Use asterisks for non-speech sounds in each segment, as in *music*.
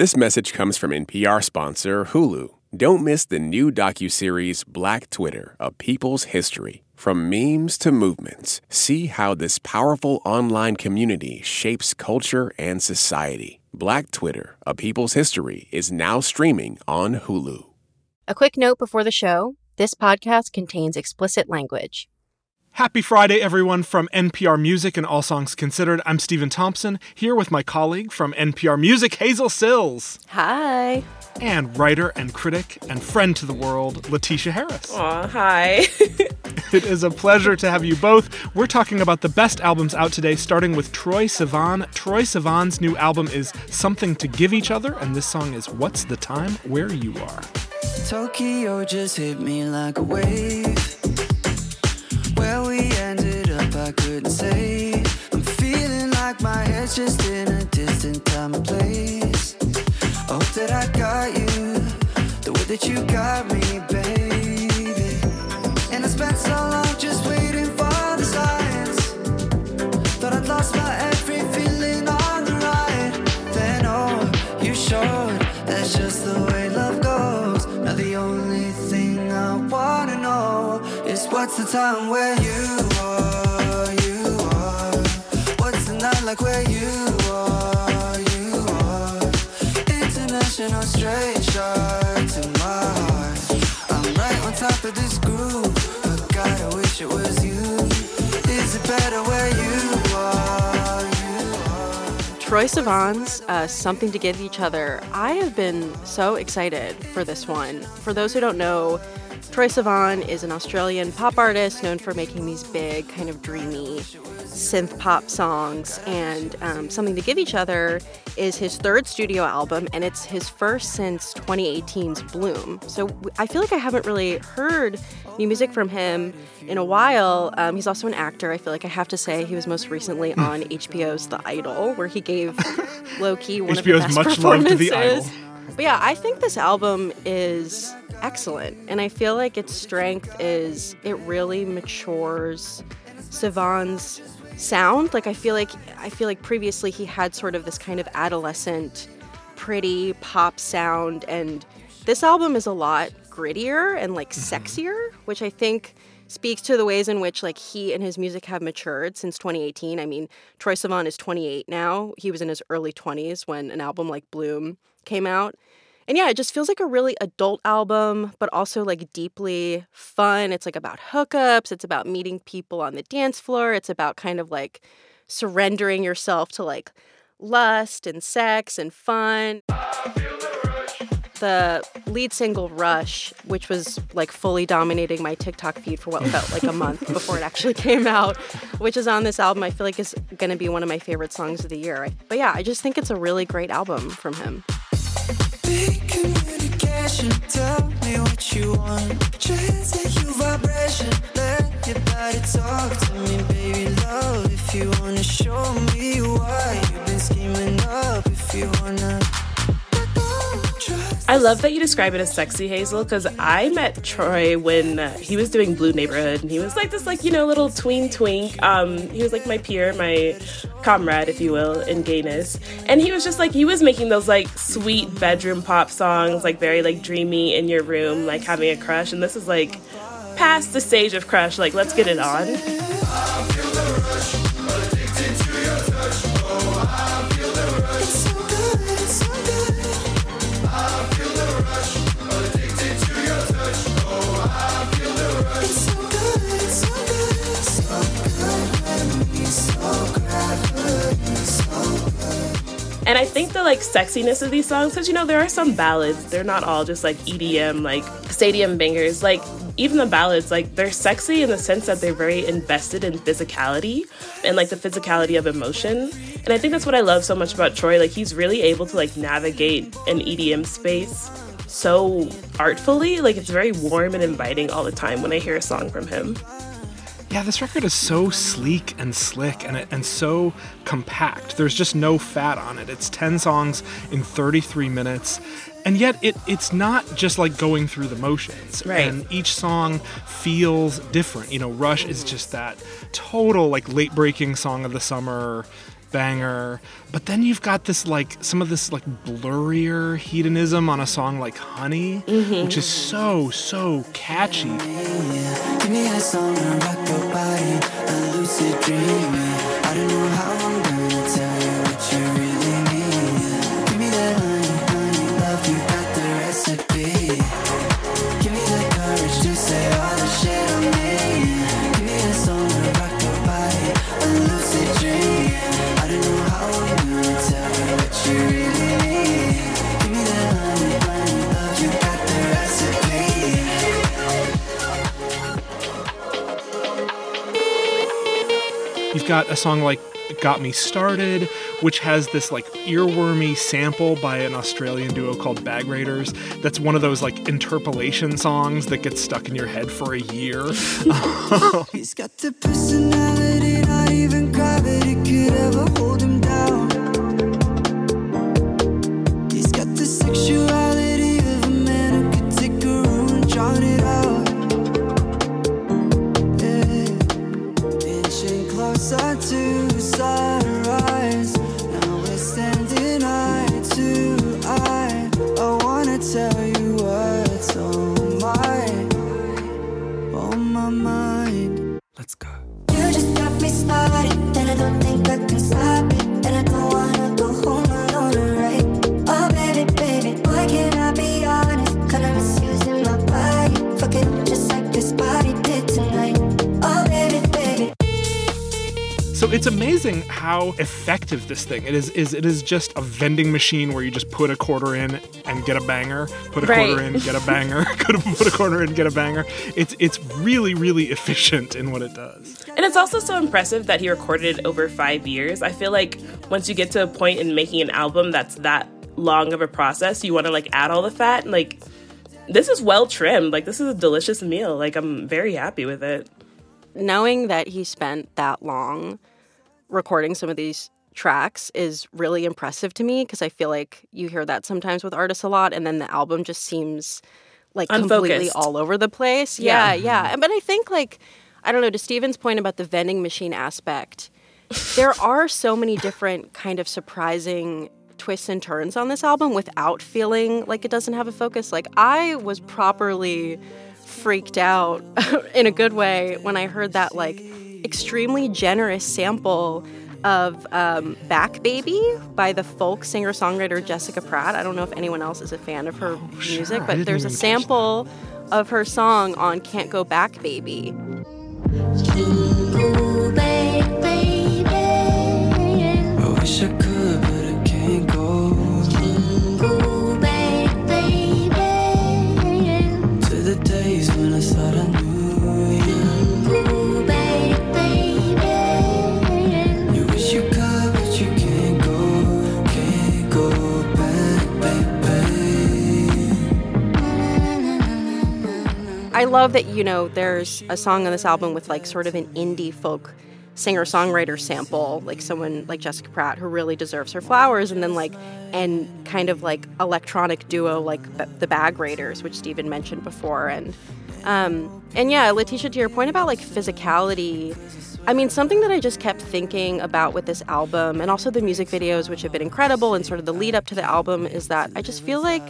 This message comes from NPR sponsor Hulu. Don't miss the new docuseries Black Twitter, A People's History. From memes to movements, see how this powerful online community shapes culture and society. Black Twitter, A People's History is now streaming on Hulu. A quick note before the show this podcast contains explicit language. Happy Friday, everyone, from NPR Music and All Songs Considered. I'm Stephen Thompson, here with my colleague from NPR Music, Hazel Cills. Hi. And writer and critic and friend to the world, LaTesha Harris. Aw, hi. *laughs* it is a pleasure to have you both. We're talking about the best albums out today, starting with Troye Sivan. Troye Sivan's new album is Something to Give Each Other, and this song is What's the Time Where You Are. Tokyo just hit me like a wave. Where we ended up, I couldn't say. I'm feeling like my head's just in a distant time and place. I that I got you the way that you got me, baby. And I spent so long just waiting for the signs. Thought I'd lost my every feeling on the ride. Then, oh, you showed that's just the way what's the time where you are, you are. What's the night like where you are, you are. International straight shot to my heart. I'm right on top of this groove. But God, I wish it was you. Is it better where you are, you are? Troye Sivan's uh, Something to Give Each Other. I have been so excited for this one. For those who don't know, Troye Sivan is an Australian pop artist known for making these big, kind of dreamy synth pop songs. And um, Something to Give Each Other is his third studio album, and it's his first since 2018's Bloom. So I feel like I haven't really heard new music from him in a while. Um, he's also an actor. I feel like I have to say he was most recently *laughs* on HBO's The Idol, where he gave *laughs* low key one HBO's of the best much love to The performances. Idol. But yeah, I think this album is excellent, and I feel like its strength is it really matures Sivan's sound. Like I feel like I feel like previously he had sort of this kind of adolescent, pretty pop sound, and this album is a lot grittier and like mm-hmm. sexier, which I think speaks to the ways in which like he and his music have matured since 2018. I mean, Troye Sivan is 28 now. He was in his early 20s when an album like Bloom came out. And yeah, it just feels like a really adult album, but also like deeply fun. It's like about hookups, it's about meeting people on the dance floor, it's about kind of like surrendering yourself to like lust and sex and fun. The lead single Rush, which was like fully dominating my TikTok feed for what felt like a *laughs* month before it actually came out, which is on this album, I feel like is going to be one of my favorite songs of the year. But yeah, I just think it's a really great album from him. Show me why you've been scheming up, if you wanna. I love that you describe it as sexy, Hazel, because I met Troye when he was doing Blue Neighborhood, and he was like this, like you know, little tween twink. Um, he was like my peer, my comrade, if you will, in gayness, and he was just like he was making those like sweet bedroom pop songs, like very like dreamy in your room, like having a crush, and this is like past the stage of crush. Like let's get it on. And I think the like sexiness of these songs, because you know there are some ballads, they're not all just like EDM, like stadium bangers. Like even the ballads, like they're sexy in the sense that they're very invested in physicality and like the physicality of emotion. And I think that's what I love so much about Troye. Like he's really able to like navigate an EDM space so artfully. Like it's very warm and inviting all the time when I hear a song from him. Yeah, this record is so sleek and slick and, and so compact. There's just no fat on it. It's 10 songs in 33 minutes. And yet it it's not just like going through the motions. Right. And each song feels different. You know, Rush is just that total like late breaking song of the summer banger. But then you've got this like some of this like blurrier hedonism on a song like Honey, mm-hmm. which is so so catchy. Give me a song to rock your body, a lucid dream. I don't know how got a song like Got Me Started, which has this like earwormy sample by an Australian duo called Bag Raiders. That's one of those like interpolation songs that gets stuck in your head for a year. *laughs* He's got the personality, not even gravity could ever hold my mind. Let's go. You just got me started, and I don't think I can stop it's amazing how effective this thing it is. Is it is just a vending machine where you just put a quarter in and get a banger, put a quarter in, get a banger, *laughs* put a put a quarter in, get a banger. It's it's really really efficient in what it does. And it's also so impressive that he recorded it over five years. I feel like once you get to a point in making an album that's that long of a process, you want to like add all the fat. And like, this is well trimmed. Like, this is a delicious meal. Like, I'm very happy with it. knowing that he spent that long recording some of these tracks is really impressive to me because I feel like you hear that sometimes with artists a lot, and then the album just seems like completely all over the place. Yeah. Yeah, yeah. But I think like I don't know to Stephen's point about the vending machine aspect. *laughs* there are so many different kind of surprising twists and turns on this album without feeling like it doesn't have a focus. Like I was properly freaked out *laughs* in a good way when I heard that like extremely generous sample of um, Back Baby by the folk singer songwriter Jessica Pratt. I don't know if anyone else is a fan of her music, sure. But there's a sample of her song on Can't Go Back Baby. Ooh, baby, I love that you know there's a song on this album with like sort of an indie folk singer songwriter sample, like someone like Jessica Pratt who really deserves her flowers, and then like and kind of like electronic duo like the Bag Raiders, which Stephen mentioned before, and um and yeah, LaTesha, to your point about like physicality. I mean, something that I just kept thinking about with this album and also the music videos, which have been incredible, and sort of the lead up to the album, is that I just feel like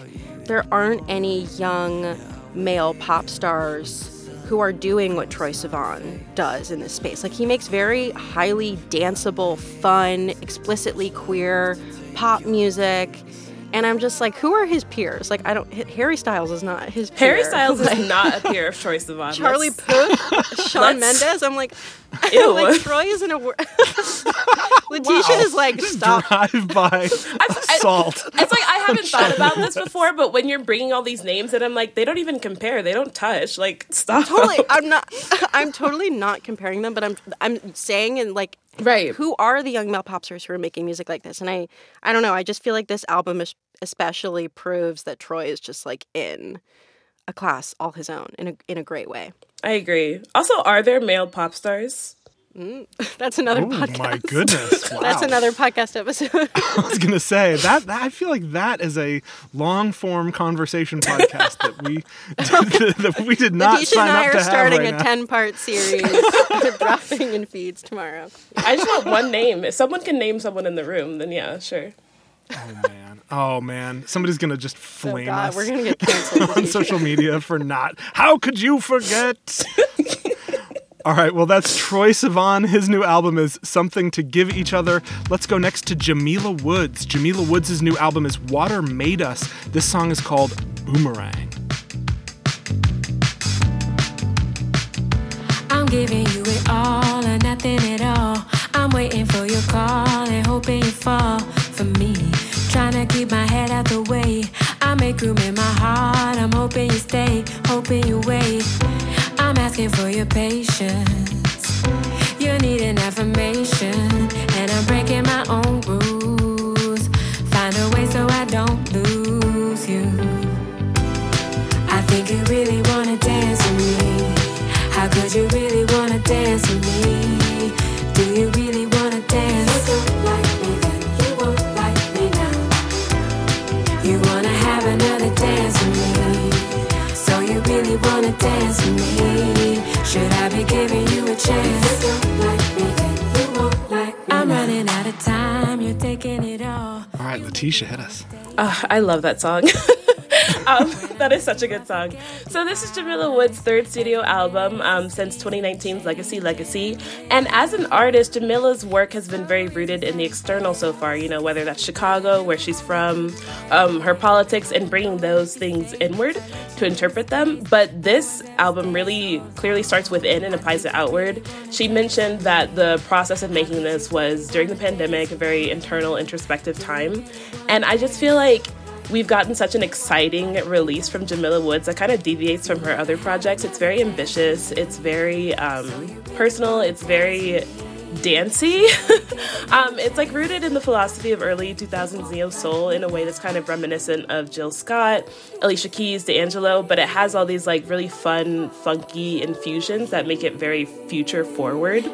there aren't any young male pop stars who are doing what Troye Sivan does in this space. Like, he makes very highly danceable, fun, explicitly queer pop music. And I'm just like, who are his peers? Like, I don't. Harry Styles is not his. Peer. Harry. Styles *laughs* Like, is not a peer of Troye Sivan. Charlie Puth, Shawn *laughs* Mendes. I'm like, *laughs* Ew. like Troye is in a. wor- *laughs* LaTesha is like, stop. Drive by *laughs* salt. It's like I haven't thought about this before, but when you're bringing all these names, and I'm like, they don't even compare. They don't touch. Like, stop. Totally, I'm not. I'm totally not comparing them, but I'm. I'm saying and like, Right. Who are the young male pop stars who are making music like this? And I, I don't know. I just feel like this album es- especially proves that Troye is just like in a class all his own in a in a great way. I agree. Also, are there male pop stars? Mm, *laughs* that's another podcast. Oh podcast. my *laughs* goodness! *laughs* Wow. That's another podcast episode. I was gonna say that, that. I feel like that is a long form conversation podcast that we that we did not LaTesha sign and I up are to starting have a now. 10 part series dropping in feeds tomorrow. I just want one name. If someone can name someone in the room, then yeah, sure. Oh man! Oh man! Somebody's gonna just Oh flame God, us we're going to get canceled. *laughs* on social media for not. How could you forget? *laughs* All right, well, that's Troye Sivan. His new album is Something to Give Each Other. Let's go next to Jamila Woods. Jamila Woods' new album is Water Made Us. This song is called Boomerang. I'm giving you it all or nothing at all. I'm waiting for your call and hoping you fall for me. Trying to keep my head out the way. I make room in my heart. I'm hoping you stay, hoping you wait. I'm asking for your patience. You need an affirmation, and I'm breaking my own rules. Find a way so I don't lose you. I think you really wanna dance with me. How could you really wanna dance with me? Do you really wanna dance with me? Should I be giving you a chance? You don't like me, then you won't like me. I'm running out of time. You're taking it all. All right, LaTesha, hit us. Uh, I love that song. *laughs* um, *laughs* that is such a good song. So this is Jamila Woods' third studio album um, since 2019's Legacy Legacy. And as an artist, Jamila's work has been very rooted in the external so far. You know, whether that's Chicago, where she's from, um, her politics, and bringing those things inward to interpret them. But this album really clearly starts within and applies it outward. She mentioned that the process of making this was during the pandemic, a very internal, introspective time. And I just feel like we've gotten such an exciting release from Jamila Woods that kind of deviates from her other projects. It's very ambitious, it's very um, personal, it's very dancey. *laughs* um, it's like rooted in the philosophy of early 2000s neo soul in a way that's kind of reminiscent of Jill Scott, Alicia Keys, D'Angelo, but it has all these like really fun, funky infusions that make it very future forward.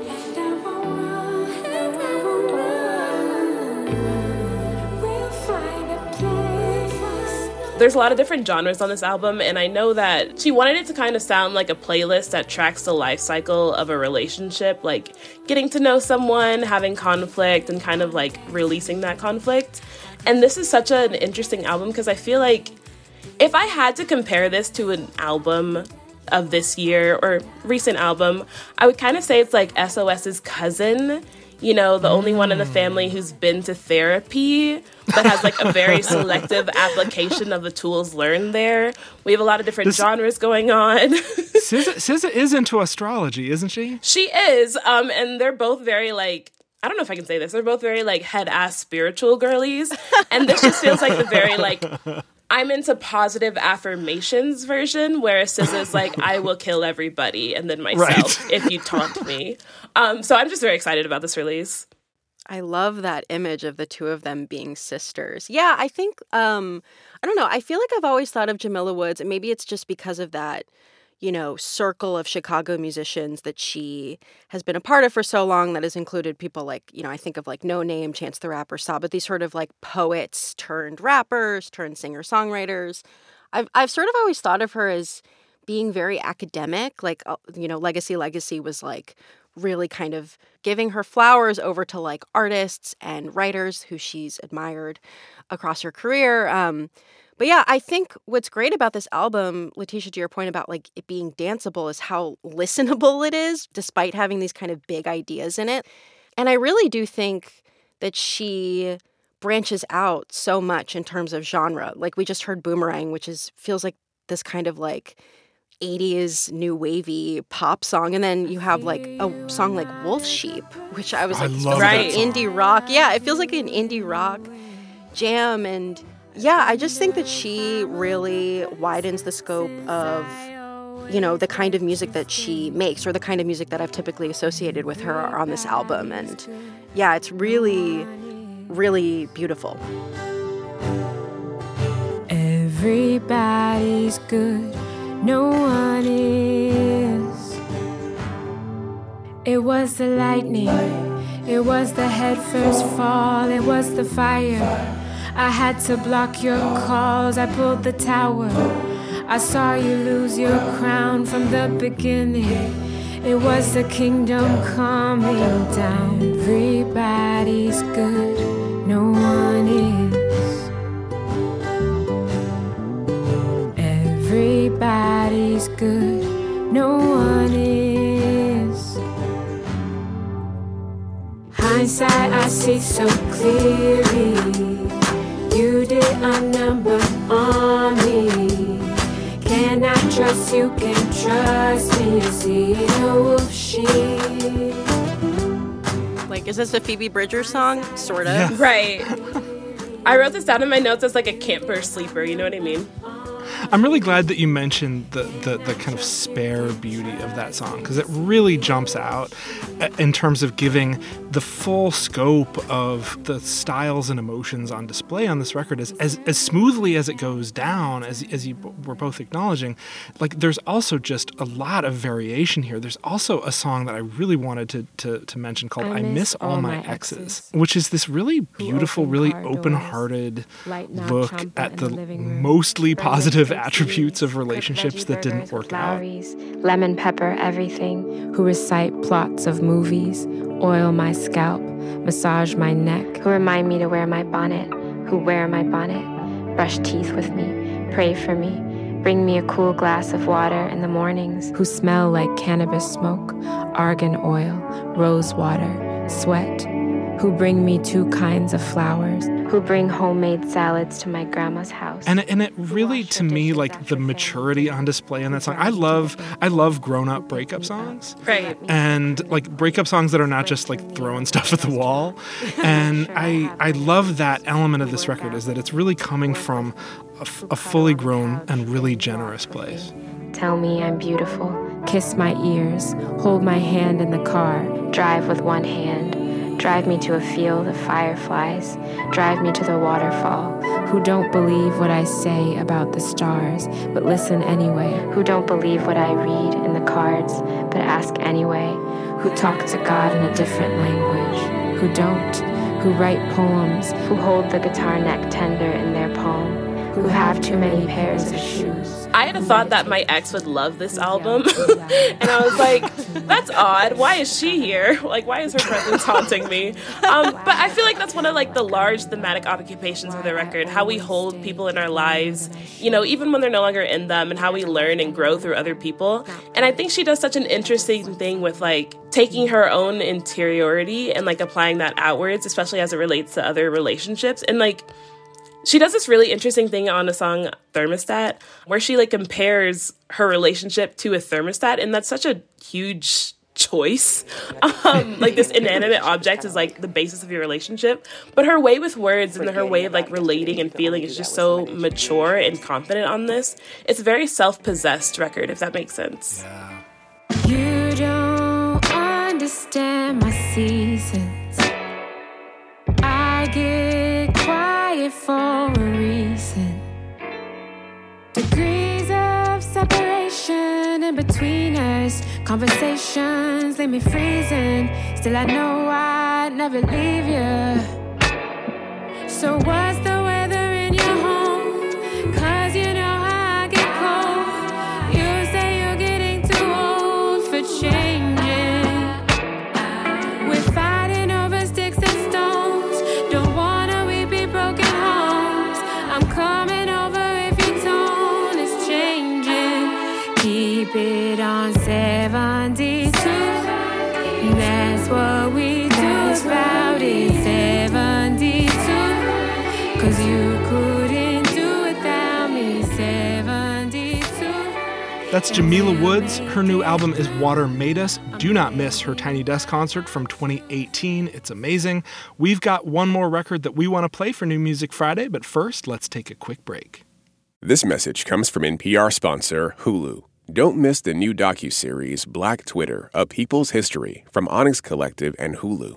There's a lot of different genres on this album, and I know that she wanted it to kind of sound like a playlist that tracks the life cycle of a relationship, like getting to know someone, having conflict, and kind of like releasing that conflict. And this is such an interesting album because I feel like if I had to compare this to an album of this year or recent album, I would kind of say it's like SOS's cousin. You know, the only one in the family who's been to therapy, but has like a very *laughs* selective application of the tools learned there. We have a lot of different This- genres going on. *laughs* SZA, SZA is into astrology, isn't she? she is, um, and they're both very like I don't know if I can say this. They're both very like head ass spiritual girlies, and this just feels like the very like I'm into positive affirmations version, whereas SZA's like I will kill everybody and then myself Right. *laughs* if you taunt me. Um, so I'm just very excited about this release. I love that image of the two of them being sisters. Yeah, I think um I don't know. I feel like I've always thought of Jamila Woods, and maybe it's just because of that, you know, circle of Chicago musicians that she has been a part of for so long that has included people like, you know, I think of like Noname, Chance the Rapper, Saw, but these sort of like poets turned rappers, turned singer-songwriters. I've I've sort of always thought of her as being very academic, like uh, you know, Legacy Legacy was like really kind of giving her flowers over to like artists and writers who she's admired across her career. Um, but yeah, I think what's great about this album, LaTesha, to your point about like it being danceable, is how *laughs* listenable it is, despite having these kind of big ideas in it. And I really do think that she branches out so much in terms of genre. Like we just heard Boomerang, which is feels like this kind of like 80s new wavy pop song and then you have like a song like Wolf Sheep which I was like feels love like that song. indie rock yeah it feels like an indie rock jam and yeah I just think that she really widens the scope of you know the kind of music that she makes or the kind of music that I've typically associated with her on this album and yeah it's really really beautiful Everybody's good, no one is. It was the lightning. It was the head first fall. It was the fire. I had to block your calls. I pulled the tower. I saw you lose your crown from the beginning. It was the kingdom coming down. Everybody's good, no one is. Everybody's good, no one is. Hindsight, I see so clearly. You did a number on me. Can I trust you? Can trust me? You see the wolf sheep. Like, is this a Phoebe Bridgers song? Sort of. Yeah. Right. I wrote this down in my notes as like a camper sleeper, you know what I mean? I'm really glad that you mentioned the, the, the kind of spare beauty of that song because it really jumps out uh, in terms of giving the full scope of the styles and emotions on display on this record as, as, as smoothly as it goes down, as, as you b- were both acknowledging. Like, there's also just a lot of variation here. There's also a song that I really wanted to, to, to mention called I, Miss All My Exes, which is this really beautiful, opened really open hearted look at the the mostly positive baked attributes of relationships that didn't work out. Lemon pepper everything, who recite plots of movies, oil my scalp, massage my neck, who remind me to wear my bonnet, who wear my bonnet, brush teeth with me, pray for me, bring me a cool glass of water in the mornings, who smell like cannabis smoke, argan oil, rose water, sweat, who bring me two kinds of flowers, who bring homemade salads to my grandma's house. and it, and it really to me like the maturity on display in that song i love i love grown-up breakup songs Right. and like breakup songs that are not just like throwing stuff at the wall *laughs* and i i love that element of this record is that it's really coming from a, f- a fully grown and really generous place Tell me I'm beautiful. Kiss my ears. Hold my hand in the car. Drive with one hand. Drive me to a field of fireflies. Drive me to the waterfall. Who don't believe what I say about the stars, but listen anyway. Who don't believe what I read in the cards, but ask anyway. Who talk to God in a different language. Who don't. Who write poems. Who hold the guitar neck tender in their palm. Who have too many pairs of shoes. I had thought that my ex would love this album. *laughs* and I was like, that's odd. Why is she here? Like, why is her presence haunting me? *laughs* Um, but I feel like that's one of like the large thematic occupations of the record, how we hold people in our lives, you know, even when they're no longer in them and how we learn and grow through other people. And I think she does such an interesting thing with like taking her own interiority and like applying that outwards, especially as it relates to other relationships. And like, she does this really interesting thing on the song thermostat where she like compares her relationship to a thermostat and that's such a huge choice. *laughs* Um, like this inanimate object is like the basis of your relationship. But her way with words and her way of like relating and feeling is just so mature and confident on this. It's a very self-possessed record if that makes sense. You don't understand my. Between us. Conversations leave me freezing. Still, I know I'd never leave you. So, what's the Cause you couldn't do without me. 72. That's Jamila Woods. Her new album is Water Made Us. Do not miss her Tiny Desk concert from 2018. It's amazing. We've got one more record that we want to play for New Music Friday, but first, let's take a quick break. This message comes from NPR sponsor Hulu. Don't miss the new docu-series Black Twitter: A People's History from Onyx Collective and Hulu.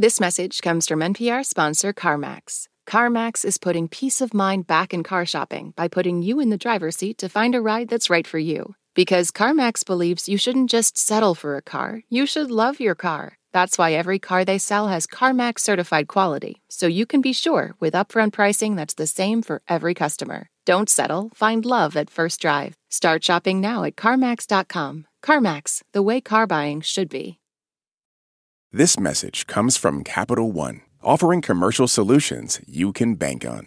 This message comes from NPR sponsor CarMax. CarMax is putting peace of mind back in car shopping by putting you in the driver's seat to find a ride that's right for you. Because CarMax believes you shouldn't just settle for a car, you should love your car. That's why every car they sell has CarMax certified quality, so you can be sure with upfront pricing that's the same for every customer. Don't settle, find love at first drive. Start shopping now at CarMax.com. CarMax, the way car buying should be. This message comes from Capital One, offering commercial solutions you can bank on.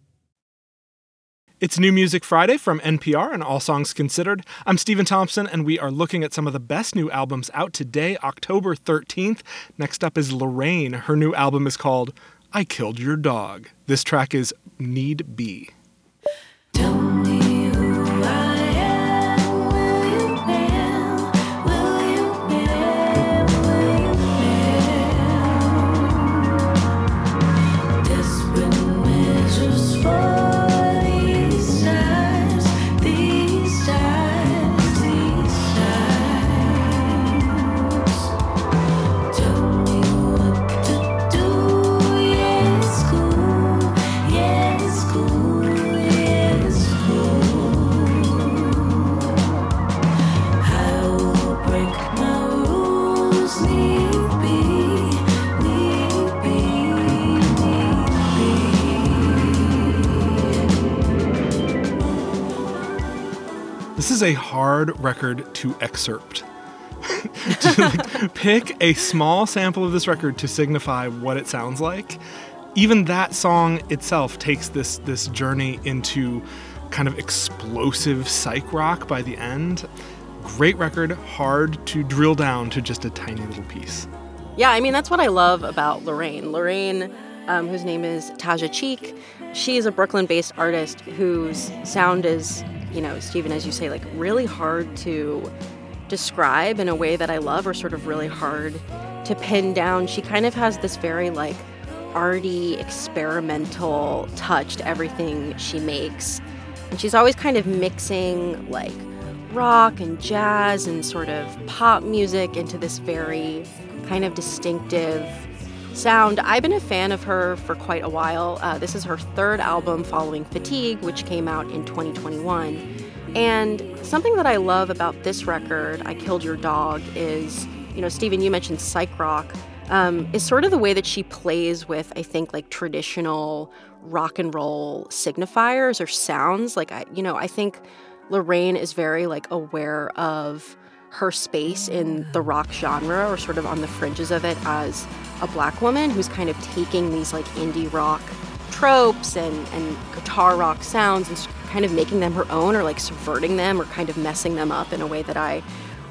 It's New Music Friday from NPR and All Songs Considered. I'm Stephen Thompson, and we are looking at some of the best new albums out today, October 13th. Next up is L'Rain. Her new album is called I Killed Your Dog. This track is Need Be. This is a hard record to excerpt. *laughs* to like, pick a small sample of this record to signify what it sounds like. Even that song itself takes this this journey into kind of explosive psych rock by the end. Great record, hard to drill down to just a tiny little piece. Yeah, I mean, that's what I love about L'Rain. L'Rain, um, whose name is Taja Cheek, she is a Brooklyn based artist whose sound is, you know, Stephen, as you say, like really hard to describe in a way that I love or sort of really hard to pin down. She kind of has this very like arty, experimental touch to everything she makes. And she's always kind of mixing like rock and jazz and sort of pop music into this very kind of distinctive sound. I've been a fan of her for quite a while. Uh, this is her third album following Fatigue, which came out in 2021. And something that I love about this record, I Killed Your Dog, is, you know, Stephen, you mentioned psych rock, um, is sort of the way that she plays with, I think, like traditional rock and roll signifiers or sounds. Like, I, you know, I think L'Rain is very, like, aware of her space in the rock genre or sort of on the fringes of it as a black woman who's kind of taking these, like, indie rock tropes and, and guitar rock sounds and kind of making them her own or like subverting them or kind of messing them up in a way that I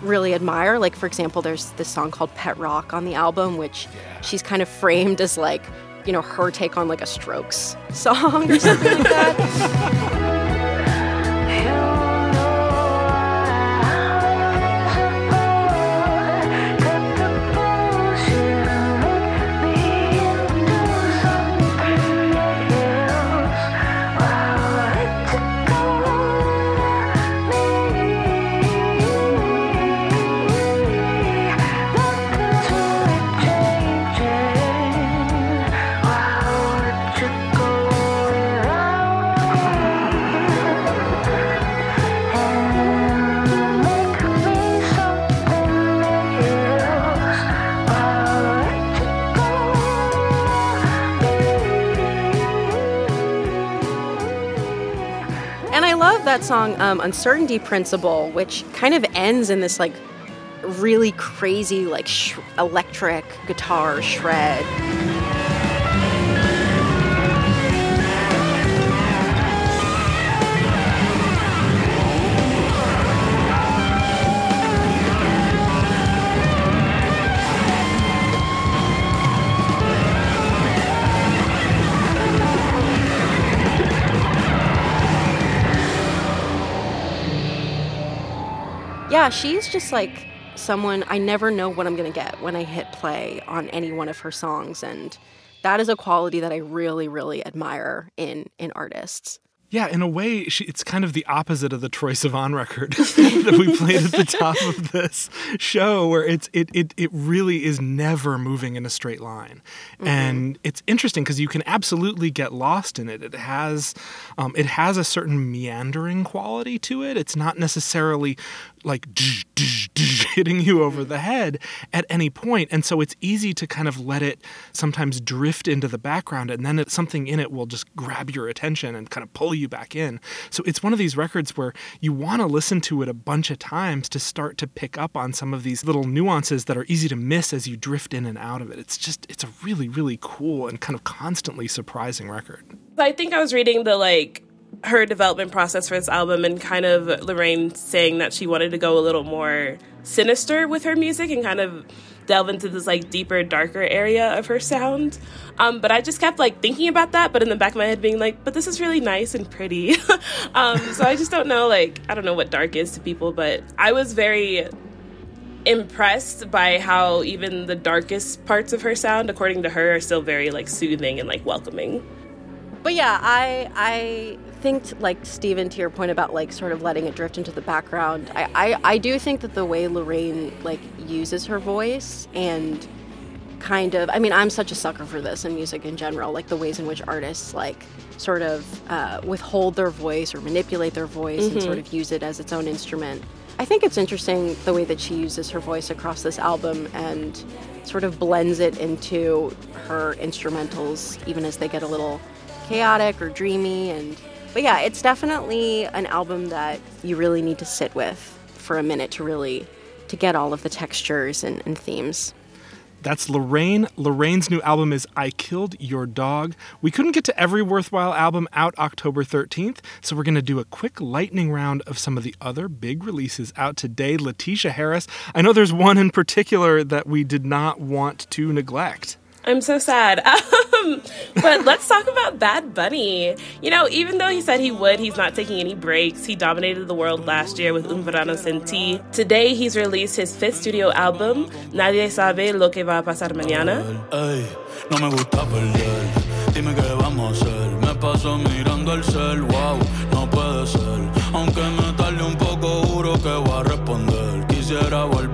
really admire. Like, for example, there's this song called Pet Rock on the album, which she's kind of framed as like, you know, her take on like a Strokes song or something like that. *laughs* song, um, Uncertainty Principle, which kind of ends in this like really crazy, like sh- electric guitar shred. Yeah, she's just like someone I never know what I'm going to get when I hit play on any one of her songs and that is a quality that I really really admire in in artists. Yeah, in a way, she, it's kind of the opposite of the Troye Sivan record *laughs* that we played at the top of this show, where it's it it it really is never moving in a straight line, mm-hmm. and it's interesting because you can absolutely get lost in it. It has um, it has a certain meandering quality to it. It's not necessarily like *laughs* hitting you over the head at any point. And so it's easy to kind of let it sometimes drift into the background and then it, something in it will just grab your attention and kind of pull you back in. So it's one of these records where you want to listen to it a bunch of times to start to pick up on some of these little nuances that are easy to miss as you drift in and out of it. It's just it's a really really cool and kind of constantly surprising record. I think i was reading the like her development process for this album and kind of L'Rain saying that she wanted to go a little more sinister with her music and kind of delve into this like deeper, darker area of her sound. Um, but I just kept like thinking about that, but in the back of my head being like, but this is really nice and pretty. *laughs* um, so I just don't know, like, I don't know what dark is to people, but I was very impressed by how even the darkest parts of her sound, according to her, are still very like soothing and like welcoming. But yeah, I I think like Stephen to your point about like sort of letting it drift into the background. I, I, I do think that the way L'Rain like uses her voice and kind of I mean I'm such a sucker for this in music in general, like the ways in which artists like sort of uh, withhold their voice or manipulate their voice mm-hmm. and sort of use it as its own instrument. I think it's interesting the way that she uses her voice across this album and sort of blends it into her instrumentals even as they get a little chaotic or dreamy and but yeah, it's definitely an album that you really need to sit with for a minute to really to get all of the textures and, and themes. That's L'Rain. L'Rain's new album is I Killed Your Dog. We couldn't get to every worthwhile album out October 13th, so we're going to do a quick lightning round of some of the other big releases out today. LaTesha Harris, I know there's one in particular that we did not want to neglect. I'm so sad. *laughs* Um, but let's talk about Bad Bunny. You know, even though he said he would, he's not taking any breaks. He dominated the world last year with Un Verano Sin Ti. Today, he's released his fifth studio album, Nadie Sabe Lo Que Va a Pasar Mañana. Ay, no me gusta perder. Dime qué vamos a hacer. Me paso mirando el cel. Wow, no puede ser. Aunque me tarde un poco, juro que voy a responder. Quisiera volverte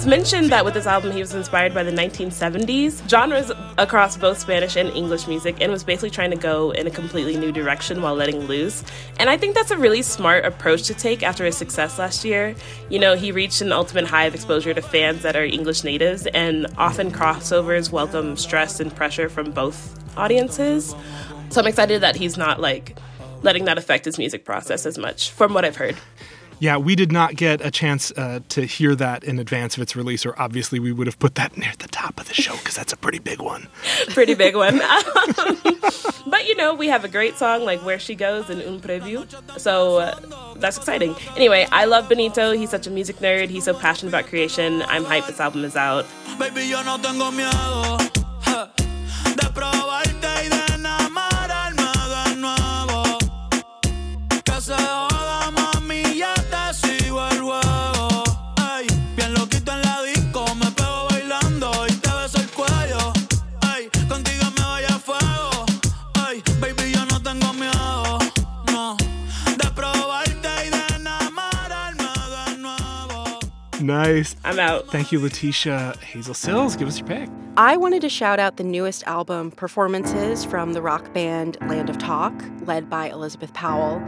he's mentioned that with this album, he was inspired by the 1970s genres across both Spanish and English music and was basically trying to go in a completely new direction while letting loose. And I think that's a really smart approach to take after his success last year. You know, he reached an ultimate high of exposure to fans that are English natives, and often crossovers welcome stress and pressure from both audiences. So I'm excited that he's not like letting that affect his music process as much, from what I've heard. Yeah, we did not get a chance uh, to hear that in advance of its release, or obviously we would have put that near the top of the show because that's a pretty big one. *laughs* pretty big one. *laughs* but you know, we have a great song like Where She Goes and Un Preview. So uh, that's exciting. Anyway, I love Benito. He's such a music nerd. He's so passionate about creation. I'm hyped this album is out. Baby, nice. I'm out. Thank you, LaTesha. Hazel Cills, give us your pick. I wanted to shout out the newest album performances from the rock band Land of Talk, led by Elizabeth Powell.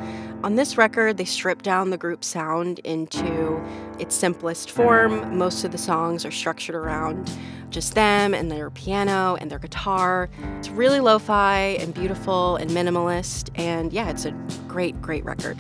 On this record, they strip down the group sound into its simplest form. Most of the songs are structured around just them and their piano and their guitar. It's really lo fi and beautiful and minimalist. And yeah, it's a great, great record.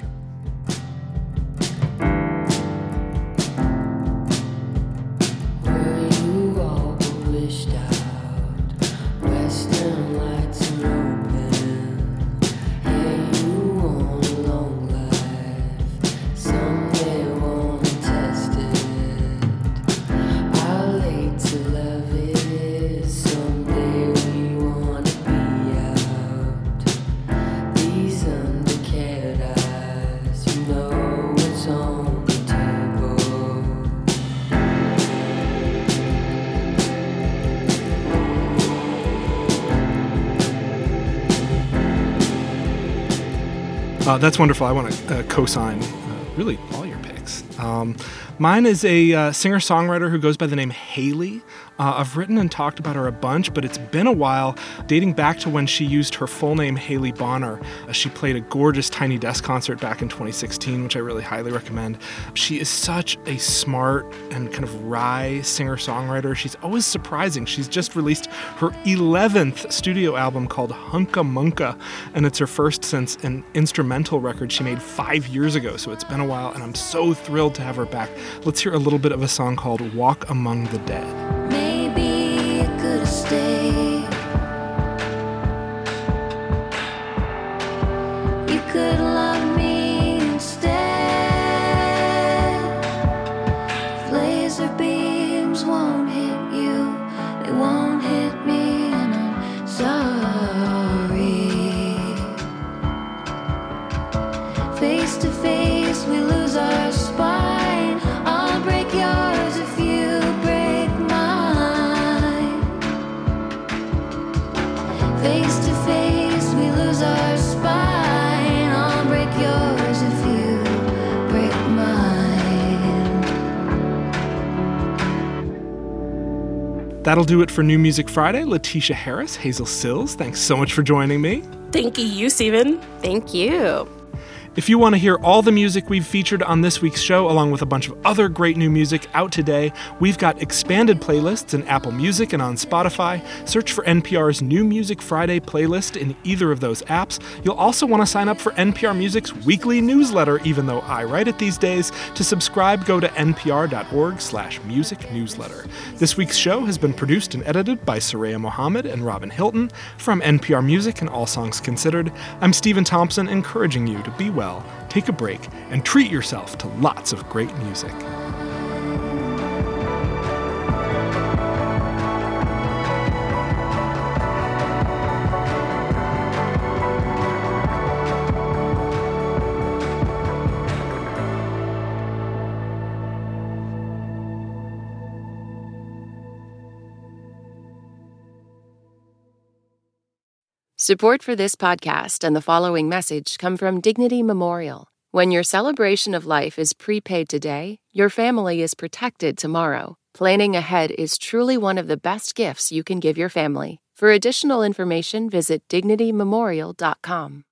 Uh, that's wonderful. I want to uh, co-sign uh, really all your picks. Um, mine is a uh, singer-songwriter who goes by the name Haley. Uh, I've written and talked about her a bunch, but it's been a while, dating back to when she used her full name Haley Bonar. Uh, she played a gorgeous Tiny Desk concert back in 2016, which I really highly recommend. She is such a smart and kind of wry singer-songwriter. She's always surprising. She's just released her 11th studio album called Hunka Munka, and it's her first since an instrumental record she made five years ago. So it's been a while, and I'm so thrilled to have her back. Let's hear a little bit of a song called Walk Among the Dead. That'll do it for New Music Friday. LaTesha Harris, Hazel Cills, thanks so much for joining me. Thank you, Stephen. Thank you. If you want to hear all the music we've featured on this week's show, along with a bunch of other great new music out today, we've got expanded playlists in Apple Music and on Spotify. Search for NPR's New Music Friday playlist in either of those apps. You'll also want to sign up for NPR Music's weekly newsletter, even though I write it these days. To subscribe, go to npr.org slash music newsletter. This week's show has been produced and edited by Suraya Mohamed and Robin Hilton. From NPR Music and All Songs Considered, I'm Stephen Thompson, encouraging you to be well, take a break, and treat yourself to lots of great music. Support for this podcast and the following message come from Dignity Memorial. When your celebration of life is prepaid today, your family is protected tomorrow. Planning ahead is truly one of the best gifts you can give your family. For additional information, visit dignitymemorial.com.